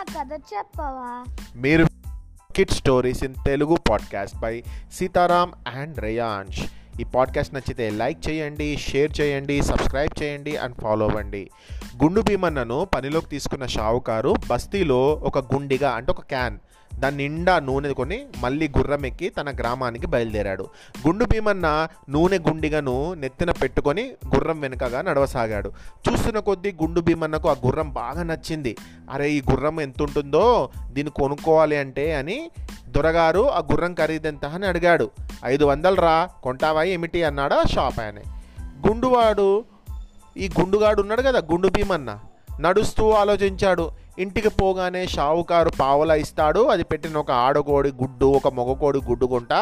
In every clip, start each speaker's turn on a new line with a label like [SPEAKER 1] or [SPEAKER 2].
[SPEAKER 1] కథ చెప్పవా?
[SPEAKER 2] మీరు kid stories in Telugu podcast by Sitaram and Reyansh. ఈ పాడ్కాస్ట్ నచ్చితే లైక్ చేయండి షేర్ చేయండి సబ్స్క్రైబ్ చేయండి అండ్ ఫాలో అవ్వండి. గుండు భీమన్నను పనిలోకి తీసుకున్న షావుకారు బస్తీలో ఒక గుండిగా అంటే ఒక క్యాన్ దాని నిండా నూనె కొని మళ్ళీ గుర్రం ఎక్కి తన గ్రామానికి బయలుదేరాడు. గుండు భీమన్న నూనె గుండిగను నెత్తిన పెట్టుకొని గుర్రం వెనుకగా నడవసాగాడు. చూస్తున్న కొద్దీ గుండు భీమన్నకు ఆ గుర్రం బాగా నచ్చింది. అరే ఈ గుర్రం ఎంత ఉంటుందో దీన్ని కొనుక్కోవాలి అంటే అని దొరగారు ఆ గుర్రం ఖరీదెంత అని అడిగాడు. ఐదు వందలు రా కొంటావా ఏమిటి అన్నాడు ఆ షాప్ ఆయన. గుండువాడు ఈ గుండుగాడు ఉన్నాడు కదా గుండు భీమన్న. నడుస్తూ ఆలోచించాడు. ఇంటికి పోగానే షావుకారు పావలా ఇస్తాడు. అది పెట్టిన ఒక ఆడకోడి గుడ్డు ఒక మగకోడి గుడ్డు కొంట.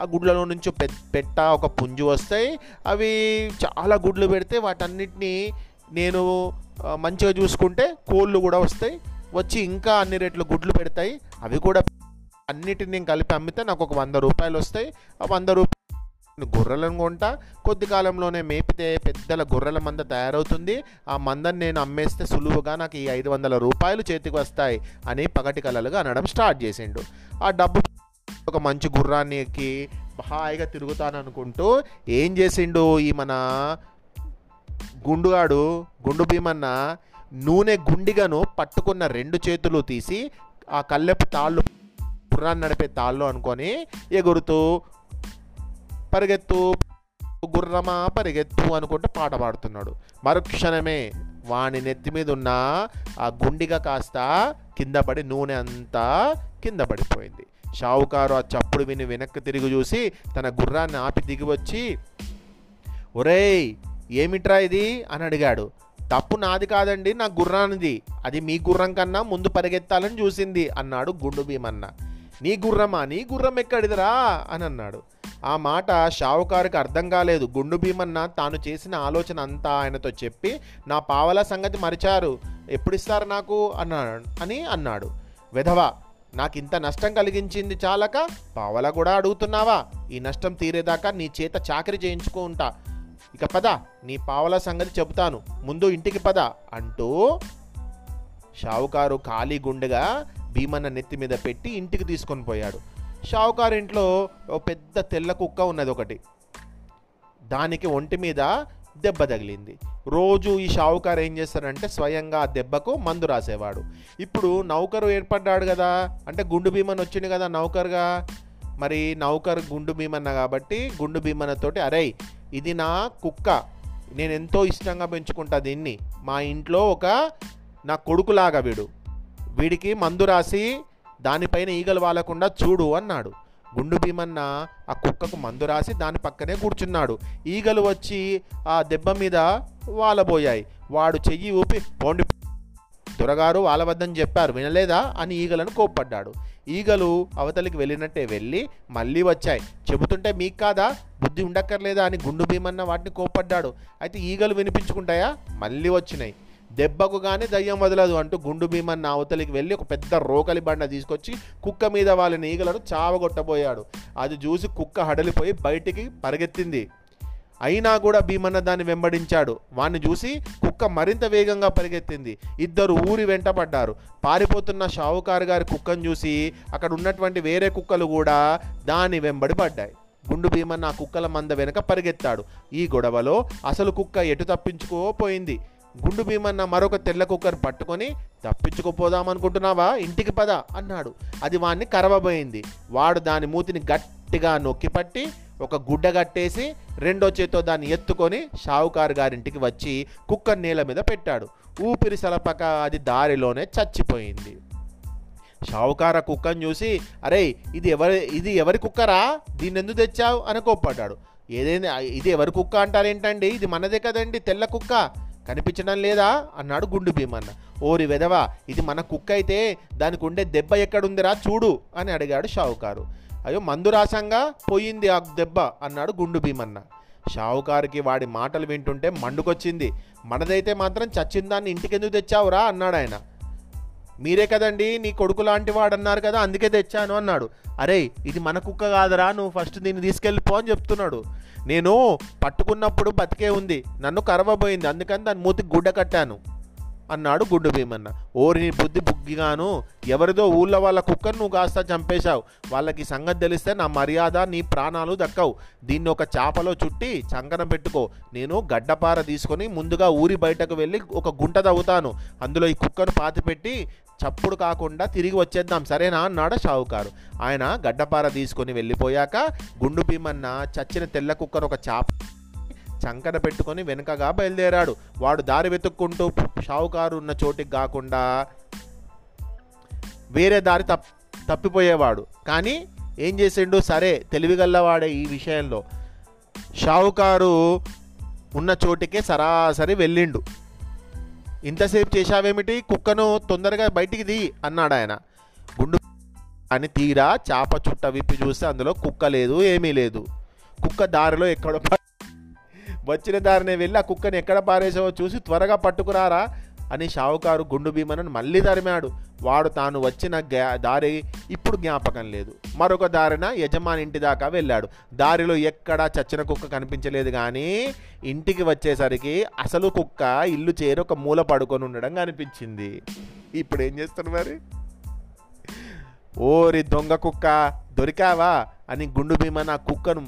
[SPEAKER 2] ఆ గుడ్లలో నుంచి పె- పెట్ట ఒక పుంజు వస్తాయి. అవి చాలా గుడ్లు పెడితే వాటన్నిటిని నేను మంచిగా చూసుకుంటే కోళ్ళు కూడా వస్తాయి. వచ్చి ఇంకా అన్ని రేట్లు గుడ్లు పెడతాయి. అవి కూడా అన్నిటిని నేను కలిపి అమ్మితే నాకు ఒక వంద రూపాయలు వస్తాయి. ఆ వంద రూపాయలు గొర్రెలను కొంటా కొద్ది కాలంలోనే మేపితే పెద్దల గొర్రెల మంద తయారవుతుంది. ఆ మందని నేను అమ్మేస్తే సులువుగా నాకు ఈ ఐదు వందల రూపాయలు చేతికి వస్తాయి అని పగటి కలలుగా అనడం స్టార్ట్ చేసిండు. ఆ డబ్బు ఒక మంచి గుర్రాన్ని ఎక్కి హాయిగా తిరుగుతాననుకుంటూ ఏం చేసిండు ఈ మన గుండుగాడు గుండు భీమన్న? నూనె గుండిగను పట్టుకున్న రెండు చేతులు తీసి ఆ కల్లెపు తాళ్ళు గుర్రాన్ని నడిపే తాళ్ళు అనుకొని ఎగురుతూ పరిగెత్తు గుర్రమా పరిగెత్తు అనుకుంటూ పాట పాడుతున్నాడు. మరుక్షణమే వాని నెత్తి మీద ఉన్న ఆ గుండిగా కాస్త కింద పడి నూనె అంతా కింద పడిపోయింది. షావుకారు ఆ చప్పుడు విని వెనక్కి తిరిగి చూసి తన గుర్రాన్ని ఆపి దిగి వచ్చి ఒరేయ్ ఏమిట్రా ఇది? అని అడిగాడు. తప్పు నాది కాదండి నా గుర్రానిది. అది మీ గుర్రం కన్నా ముందు పరిగెత్తాలని చూసింది అన్నాడు గుండు భీమన్న. నీ గుర్రమా? నీ గుర్రం ఎక్కడిదిరా? అని అన్నాడు. ఆ మాట షావుకారుకి అర్థం కాలేదు. గుండు భీమన్న తాను చేసిన ఆలోచన అంతా ఆయనతో చెప్పి నా పావలా సంగతి మరిచారు. ఎప్పుడు ఇస్తారు నాకు? అన్నాడు అని అన్నాడు. విధవా నాకు ఇంత నష్టం కలిగించింది చాలక పావలా కూడా అడుగుతున్నావా? ఈ నష్టం తీరేదాకా నీ చేత చాకరీ చేయించుకుంటా ఇక పద నీ పావలా సంగతి చెబుతాను. ముందు ఇంటికి పద అంటూ షావుకారు ఖాళీ గుండెగా భీమన్న నెత్తి మీద పెట్టి ఇంటికి తీసుకొని పోయాడు. షావుకారు ఇంట్లో ఓ పెద్ద తెల్ల కుక్క ఉన్నది ఒకటి. దానికి ఒంటి మీద దెబ్బ తగిలింది. రోజు ఈ షావుకారు ఏం చేస్తారంటే స్వయంగా ఆ దెబ్బకు మందు రాసేవాడు. ఇప్పుడు నౌకరు ఏర్పడ్డాడు కదా అంటే గుండు భీమన్ వచ్చింది కదా నౌకరుగా. మరి నౌకర్ గుండు భీమన్న కాబట్టి గుండు భీమన్నతోటి అరే ఇది నా కుక్క నేను ఎంతో ఇష్టంగా పెంచుకుంటా దీన్ని. మా ఇంట్లో ఒక నా కొడుకులాగా వీడు. వీడికి మందు రాసి దానిపైన ఈగలు వాలకుండా చూడు అన్నాడు. గుండు భీమన్న ఆ కుక్కకు మందు రాసి దాని పక్కనే కూర్చున్నాడు. ఈగలు వచ్చి ఆ దెబ్బ మీద వాలబోయాయి. వాడు చెయ్యి ఊపి పోండి దొరగారు వాళ్ళవద్దని చెప్పారు వినలేదా? అని ఈగలను కోప్పడ్డాడు. ఈగలు అవతలికి వెళ్ళినట్టే వెళ్ళి మళ్ళీ వచ్చాయి. చెబుతుంటే మీకు కాదా? బుద్ధి ఉండక్కర్లేదా? అని గుండు భీమన్న వాటిని కోప్పడ్డాడు. అయితే ఈగలు వినిపించుకుంటాయా? మళ్ళీ వచ్చినాయి. దెబ్బకు కానీ దయ్యం వదలదు అంటూ గుండు భీమన్న అవతలికి వెళ్ళి ఒక పెద్ద రోకలి బండ తీసుకొచ్చి కుక్క మీద వాళ్ళ నీగలను చావగొట్టబోయాడు. అది చూసి కుక్క హడలిపోయి బయటికి పరిగెత్తింది. అయినా కూడా భీమన్న దాన్ని వెంబడించాడు. వాణ్ణి చూసి కుక్క మరింత వేగంగా పరిగెత్తింది. ఇద్దరు ఊరి వెంట పడ్డారు. పారిపోతున్న షావుకారు గారి కుక్కను చూసి అక్కడ ఉన్నటువంటి వేరే కుక్కలు కూడా దాని వెంబడి పడ్డాయి. గుండు భీమన్న ఆ కుక్కల మంద వెనక పరిగెత్తాడు. ఈ గొడవలో అసలు కుక్క ఎటు తప్పించుకోపోయింది? గుండు భీమన్న మరొక తెల్ల కుక్కర్ పట్టుకొని తప్పించుకోపోదామనుకుంటున్నావా ఇంటికి పద అన్నాడు. అది వాణ్ణి కరవబోయింది. వాడు దాని మూతిని గట్టిగా నొక్కిపట్టి ఒక గుడ్డ కట్టేసి రెండో చేత్తో దాన్ని ఎత్తుకొని షావుకారు గారింటికి వచ్చి కుక్కర్ నేల మీద పెట్టాడు. ఊపిరి సలపక అది దారిలోనే చచ్చిపోయింది. షావుకార కుక్కను చూసి అరే ఇది ఎవరి ఇది ఎవరి కుక్కరా? దీన్ని ఎందుకు తెచ్చావు? అని కోప్పడ్డాడు. ఏదైనా ఇది ఎవరి కుక్క అంటారేంటండి? ఇది మనదే కదండి తెల్ల కుక్క. కనిపించడం లేదా? అన్నాడు గుండు భీమన్న. ఓరి వెదవా ఇది మన కుక్క అయితే దానికి ఉండే దెబ్బ ఎక్కడుందిరా చూడు అని అడిగాడు షావుకారు. అయ్యో మందు రాసంగా పోయింది ఆ దెబ్బ అన్నాడు గుండు భీమన్న. షావుకారుకి వాడి మాటలు వింటుంటే మండుకొచ్చింది. మనదైతే మాత్రం చచ్చిన దాన్ని ఇంటికెందుకు తెచ్చావురా? అన్నాడు ఆయన. మీరే కదండి నీ కొడుకు లాంటి వాడు అన్నారు కదా అందుకే తెచ్చాను అన్నాడు. అరే ఇది మన కుక్క కాదురా నువ్వు ఫస్ట్ దీన్ని తీసుకెళ్ళిపో అని చెప్తున్నాడు. నేను పట్టుకున్నప్పుడు బతికే ఉంది. నన్ను కరవబోయింది. అందుకని దాని మూతికి గుడ్డ కట్టాను. అన్నాడు గుడ్డు భీమన్న. ఓరి నీ బుద్ధి బుగ్గిగాను. ఎవరిదో ఊళ్ళో వాళ్ళ కుక్కను నువ్వు కాస్త చంపేశావు. వాళ్ళకి సంగతి తెలిస్తే నా మర్యాద నీ ప్రాణాలు దక్కవు. దీన్ని ఒక చాపలో చుట్టి చంకన పెట్టుకో. నేను గడ్డపార తీసుకొని ముందుగా ఊరి బయటకు వెళ్ళి ఒక గుంట తవ్వుతాను. అందులో ఈ కుక్కను పాతిపెట్టి చప్పుడు కాకుండా తిరిగి వచ్చేద్దాం సరేనా? అన్నాడు షావుకారు. ఆయన గడ్డపార తీసుకొని వెళ్ళిపోయాక గుండు భీమన్న చచ్చిన తెల్ల కుక్కర్ ఒక చాప చంకన పెట్టుకొని వెనుకగా బయలుదేరాడు. వాడు దారి వెతుక్కుంటూ షావుకారు ఉన్న చోటికి కాకుండా వేరే దారి తప్ తప్పిపోయేవాడు. కానీ ఏం చేసిండు? సరే తెలివిగల్లవాడే ఈ విషయంలో. షావుకారు ఉన్న చోటికే సరాసరి వెళ్ళిండు. ఇంతసేపు చేశావేమిటి? కుక్కను తొందరగా బయటికి తీ అన్నాడు ఆయన. గుండు అని తీరా చేప చుట్ట విప్పి చూస్తే అందులో కుక్క లేదు ఏమీ లేదు. కుక్క దారిలో ఎక్కడో వచ్చిన దారినే వెళ్ళి ఆ కుక్కని ఎక్కడ పారేసావో చూసి త్వరగా పట్టుకురారా? అని షావుకారు గుండు భీమనను మళ్ళీ తరిమాడు. వాడు తాను వచ్చిన దారి ఇప్పుడు జ్ఞాపకం లేదు. మరొక దారిన యజమాని ఇంటి దాకా వెళ్ళాడు. దారిలో ఎక్కడా చచ్చిన కుక్క కనిపించలేదు కానీ ఇంటికి వచ్చేసరికి అసలు కుక్క ఇల్లు చేరి ఒక మూల పడుకొని ఉండడం కనిపించింది. ఇప్పుడు ఏం చేస్తాడు మరి? ఓరి దొంగ కుక్క దొరికావా? అని గుండు భీమన్ ఆ కుక్కను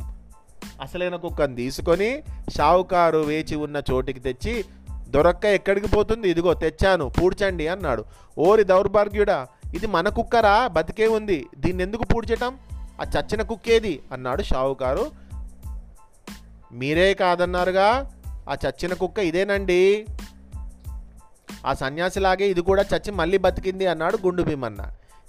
[SPEAKER 2] అసలైన కుక్కను తీసుకొని షావుకారు వేచి ఉన్న చోటికి తెచ్చి దొరక్క ఎక్కడికి పోతుంది? ఇదిగో తెచ్చాను పూడ్చండి అన్నాడు. ఓరి దౌర్భాగ్యుడా ఇది మన కుక్కరా? బతికే ఉంది. దీన్ని ఎందుకు పూడ్చటం? ఆ చచ్చిన కుక్కేది? అన్నాడు షావుకారు. మీరే కాదన్నారుగా? ఆ చచ్చిన కుక్క ఇదేనండి? ఆ సన్యాసిలాగే ఇది కూడా చచ్చి మళ్ళీ బతికింది అన్నాడు గుండు భీమన్న.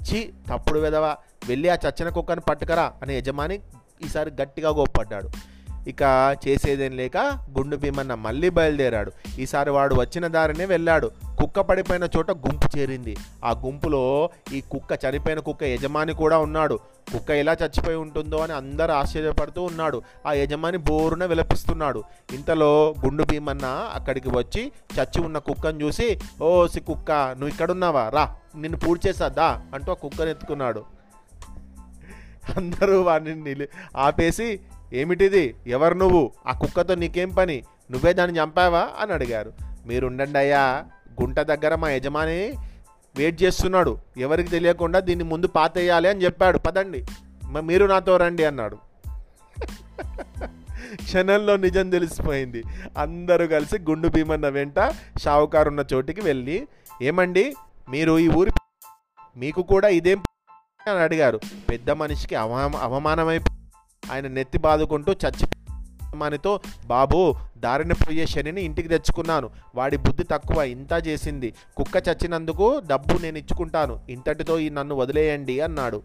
[SPEAKER 2] ఛీ తప్పుడు విధవ. వెళ్ళి ఆ చచ్చిన కుక్కను పట్టుకరా అని యజమాని ఈసారి గట్టిగా గోప్పడ్డాడు ఇక చేసేదేం లేక గుండు భీమన్న మళ్ళీ బయలుదేరాడు. ఈసారి వాడు వచ్చిన దారినే వెళ్ళాడు. కుక్క పడిపోయిన చోట గుంపు చేరింది. ఆ గుంపులో ఈ కుక్క చనిపోయిన కుక్క యజమాని కూడా ఉన్నాడు. కుక్క ఎలా చచ్చిపోయి ఉంటుందో అని అందరు ఆశ్చర్యపడుతూ ఉన్నాడు. ఆ యజమాని బోరున విలపిస్తున్నాడు. ఇంతలో గుండు భీమన్న అక్కడికి వచ్చి చచ్చి ఉన్న కుక్కను చూసి ఓ సి కుక్క నువ్వు ఇక్కడున్నావా? రా నిన్ను పూడి చేసా అంటూ ఆ కుక్కను ఎత్తుకున్నాడు. అందరూ వాడిని నిలి- ఆపేసి ఏమిటిది? ఎవరు నువ్వు? ఆ కుక్కతో నీకేం పని? నువ్వే దాన్ని చంపావా? అని అడిగారు. మీరుండండి అయ్యా. గుంట దగ్గర మా యజమాని వెయిట్ చేస్తున్నాడు. ఎవరికి తెలియకుండా దీన్ని ముందు పాతేయాలి అని చెప్పాడు. పదండి. మీరు నాతో రండి అన్నాడు. క్షణంలో నిజం తెలిసిపోయింది. అందరూ కలిసి గుండు భీమన్న వెంట షావుకారు ఉన్న చోటికి వెళ్ళి ఏమండి? మీరు ఈ ఊరి మీకు కూడా ఇదేం అని అడిగారు. పెద్ద మనిషికి అవమాన అవమానమై ఆయన నెత్తి బాదుకుంటూ చచ్చి మనతో బాబు దారిన పోయే శనిని ఇంటికి తెచ్చుకున్నాను. వాడి బుద్ధి తక్కువ ఇంత చేసింది. కుక్క చచ్చినందుకు డబ్బు నేను ఇచ్చుకుంటాను. ఇంతటితో ఈ నన్ను వదిలేయండి అన్నాడు.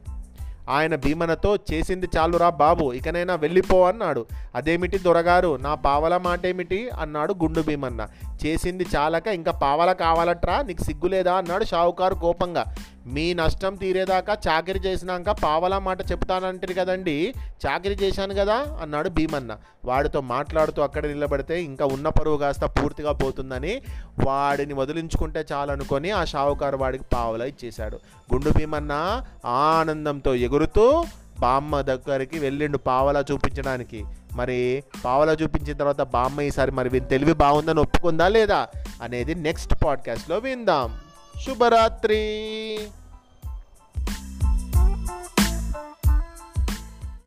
[SPEAKER 2] ఆయన భీమనతో చేసింది చాలురా బాబు ఇకనైనా వెళ్ళిపో అన్నాడు. అదేమిటి దొరగారు నా పావల మాటేమిటి? అన్నాడు గుండు భీమన్న. చేసింది చాలక ఇంకా పావల కావాలట్రా? నీకు సిగ్గులేదా? అన్నాడు షావుకారు కోపంగా. మీ నష్టం తీరేదాకా చాకరీ చేసినాక పావలా మాట చెప్తానంటారు కదండి. చాకరీ చేశాను కదా అన్నాడు భీమన్న. వాడితో మాట్లాడుతూ అక్కడ నిలబడితే ఇంకా ఉన్న పరువు కాస్త పూర్తిగా పోతుందని వాడిని వదిలించుకుంటే చాలనుకొని ఆ షావుకారు వాడికి పావలా ఇచ్చేశాడు. గుండు భీమన్న ఆనందంతో ఎగురుతూ బామ్మ దగ్గరికి వెళ్ళిండు పావలా చూపించడానికి. మరి పావలా చూపించిన తర్వాత బామ్మ ఈసారి మరి వీని తెలివి బాగుందని ఒప్పుకుందా లేదా అనేది నెక్స్ట్ పాడ్కాస్ట్లో విందాం. శుభరాత్రి.